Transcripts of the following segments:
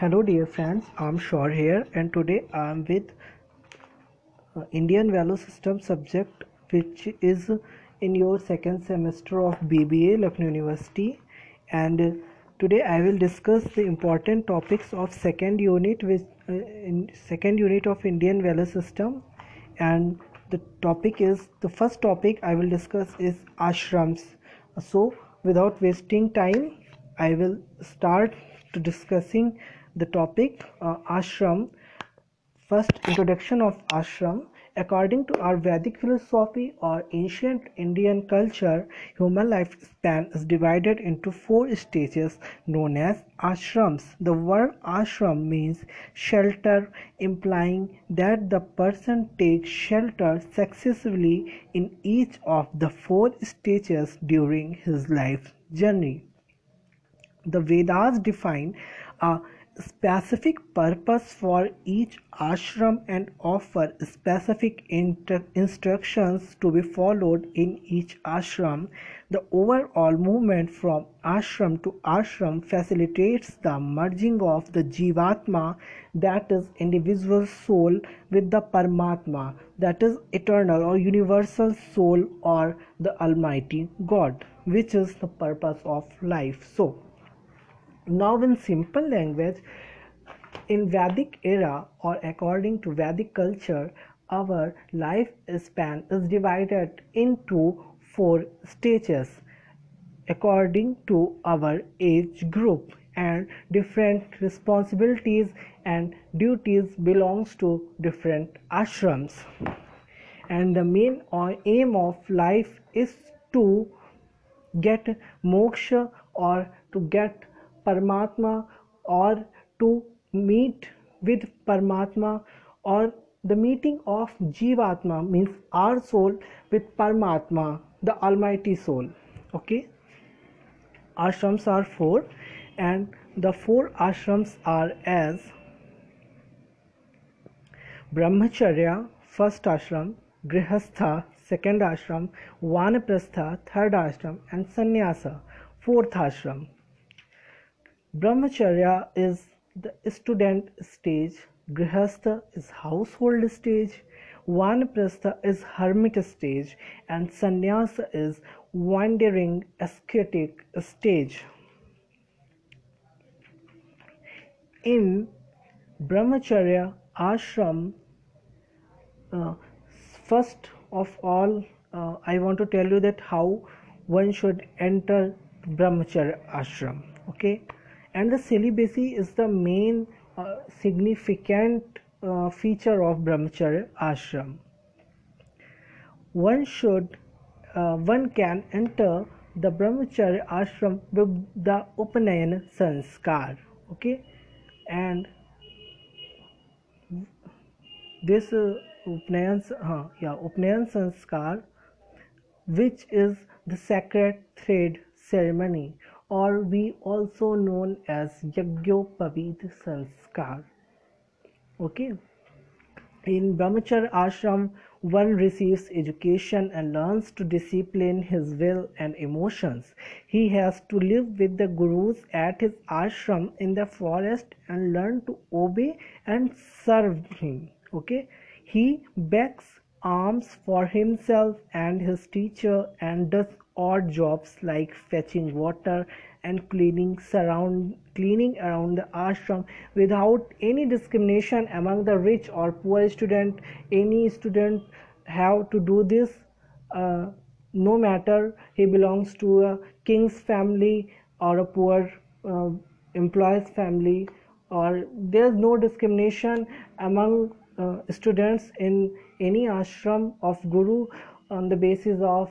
Hello dear friends, I'm Shore here and today I'm with uh, Indian Value System subject which is in your second semester of BBA Lucknow University. And today I will discuss the important topics of second unit with uh, in second unit of Indian Value System. And the topic is the first topic I will discuss is ashrams. So without wasting time I will start to discussing the topic uh, ashram. First introduction of ashram. According to our vedic philosophy or ancient indian culture human lifespan is divided into four stages known as ashrams. The word ashram means shelter implying that the person takes shelter successively in each of the four stages during his life journey. The vedas define a specific purpose for each ashram and offer specific instructions to be followed in each ashram. The overall movement from ashram to ashram facilitates the merging of the jivatma, that is, individual soul, with the paramatma, that is, eternal or universal soul or the Almighty God, which is the purpose of life. So, now in simple language in vedic era or according to vedic culture our life span is divided into four stages according to our age group and different responsibilities and duties belongs to different ashrams. And the main aim of life is to get moksha or to get परमात्मा और to meet with परमात्मा और the meeting of jivatma means our soul with paramatma the almighty soul okay ashrams are four and the four ashrams are as brahmacharya first ashram grihastha second ashram vanaprastha third ashram and sannyasa fourth ashram Brahmacharya is the student stage, Grihastha is household stage, Vanaprastha is hermit stage, and Sannyasa is wandering ascetic stage. In Brahmacharya ashram, uh, first of all, uh, I want to tell you that how one should enter Brahmacharya ashram. Okay and the celibacy is the main uh, significant uh, feature of brahmacharya ashram. One should uh, one can enter the brahmacharya ashram with the upanayan sanskar okay? And this uh, uh, yeah upanayan sanskar which is the sacred thread ceremony or we also known as Yajnaopavid Sanskar. Okay. In Brahmacharya ashram, one receives education and learns to discipline his will and emotions. He has to live with the gurus at his ashram in the forest and learn to obey and serve him. Okay. He begs alms for himself and his teacher and does odd jobs like fetching water and cleaning surround cleaning around the ashram without any discrimination among the rich or poor student. Any student have to do this uh, no matter he belongs to a king's family or a poor uh, employee's family or there's no discrimination among uh, students in any ashram of guru on the basis of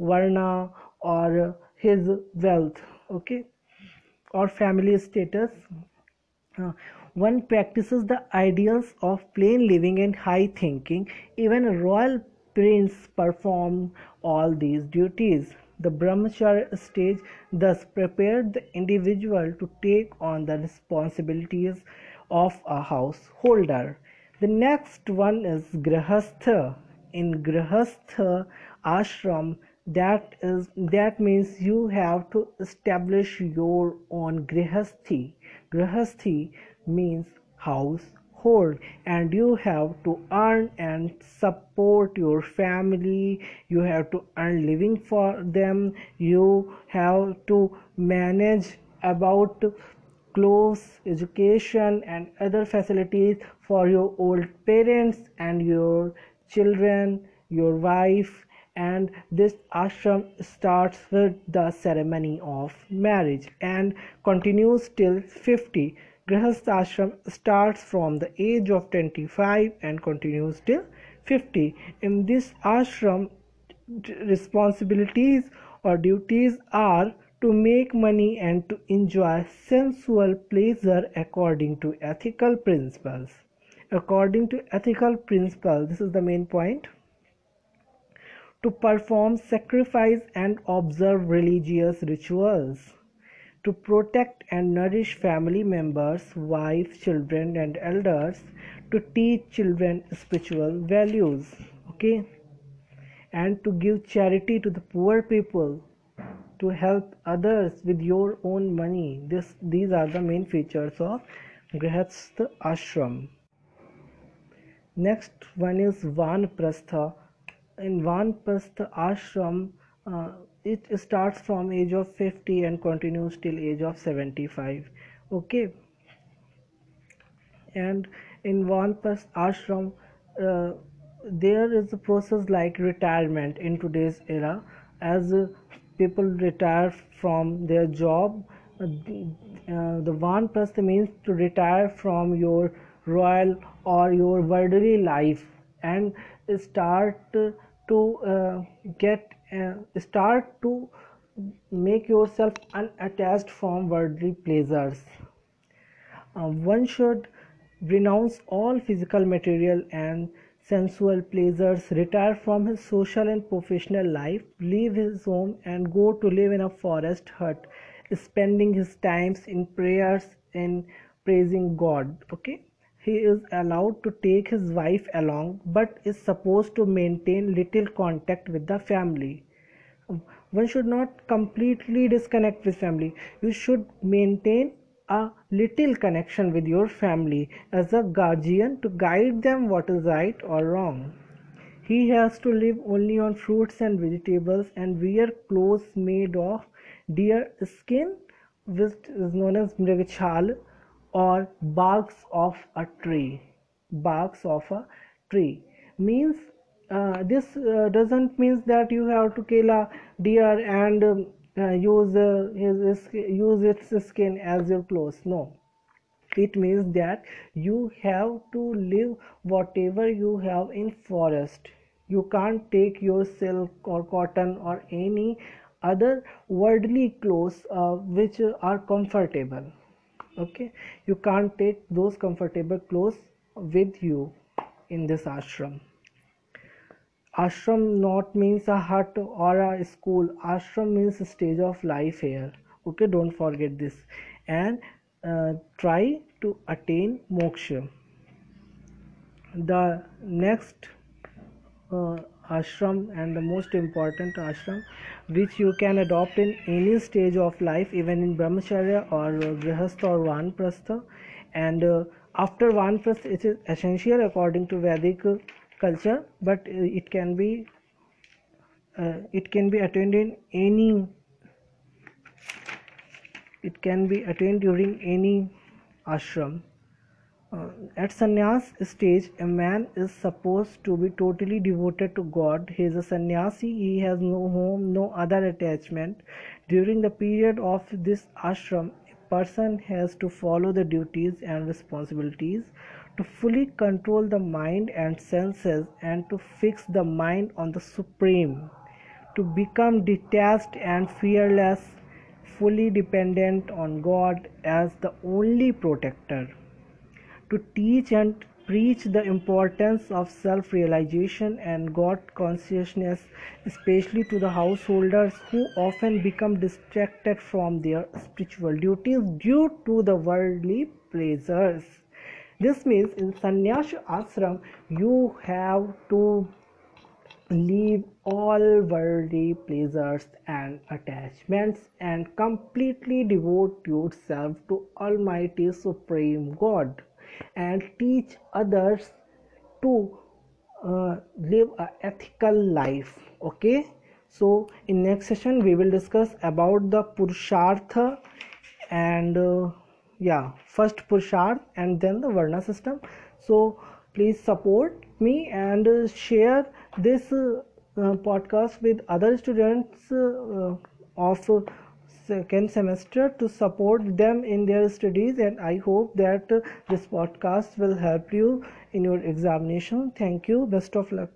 varna or his wealth okay or family status. Uh, one practices the ideals of plain living and high thinking. Even a royal prince perform all these duties. The brahmacharya stage thus prepared the individual to take on the responsibilities of a householder. The next one is grihastha in grihastha ashram that is that means you have to establish your own grihasthi grahasthi means household and you have to earn and support your family. You have to earn living for them. You have to manage about clothes education and other facilities for your old parents and your children your wife and this ashram starts with the ceremony of marriage and continues till 50 grihastha ashram starts from the age of 25 and continues till 50 in this ashram responsibilities or duties are to make money and to enjoy sensual pleasure according to ethical principles. According to ethical principles this is the main point to perform sacrifice and observe religious rituals, to protect and nourish family members, wives, children, and elders, to teach children spiritual values, okay, and to give charity to the poor people, to help others with your own money. This, these are the main features of Grihastha Ashram. Next one is Vanprastha in Vanprastha ashram uh, it starts from age of 50 and continues till age of 75 okay? And in Vanprastha ashram uh, there is a process like retirement in today's era. As uh, people retire from their job uh, uh the Vanprastha means to retire from your royal or your worldly life and start to uh, get uh, start to make yourself unattached from worldly pleasures. Uh, one should renounce all physical material and sensual pleasures retire from his social and professional life leave his home and go to live in a forest hut spending his times in prayers and praising god okay he is allowed to take his wife along but is supposed to maintain little contact with the family. One should not completely disconnect with family. You should maintain a little connection with your family as a guardian to guide them what is right or wrong. He has to live only on fruits and vegetables and wear clothes made of deer skin which is known as mrigachal or barks of a tree. Barks of a tree. Means uh, this uh, doesn't means that you have to kill a deer and um, uh, use uh, his, use its skin as your clothes. No. It means that you have to live whatever you have in forest. You can't take your silk or cotton or any other worldly clothes uh, which are comfortable okay? You can't take those comfortable clothes with you in this ashram. Ashram not means a hut or a school. Ashram means stage of life here. Okay? Don't forget this. And uh, try to attain moksha. The next uh, ashram and the most important ashram which you can adopt in any stage of life even in brahmacharya or grihastha or vanprastha. And uh, after vanprastha it is essential according to vedic culture but uh, it can be uh, it can be attained in any it can be attained during any ashram Uh, at sannyas stage, a man is supposed to be totally devoted to God. He is a sannyasi, he has no home, no other attachment. During the period of this ashram, a person has to follow the duties and responsibilities to fully control the mind and senses and to fix the mind on the Supreme, to become detached and fearless, fully dependent on God as the only protector to teach and preach the importance of self realization and God consciousness, especially to the householders who often become distracted from their spiritual duties due to the worldly pleasures. This means in sannyas ashram, you have to leave all worldly pleasures and attachments and completely devote yourself to almighty supreme god and teach others to uh, live a ethical life okay? So in next session we will discuss about the purushartha and uh, yeah first purusharth and then the varna system. So please support me and uh, share this uh, podcast with other students uh, of second semester to support them in their studies and i hope that this podcast will help you in your examination. Thank you. Best of luck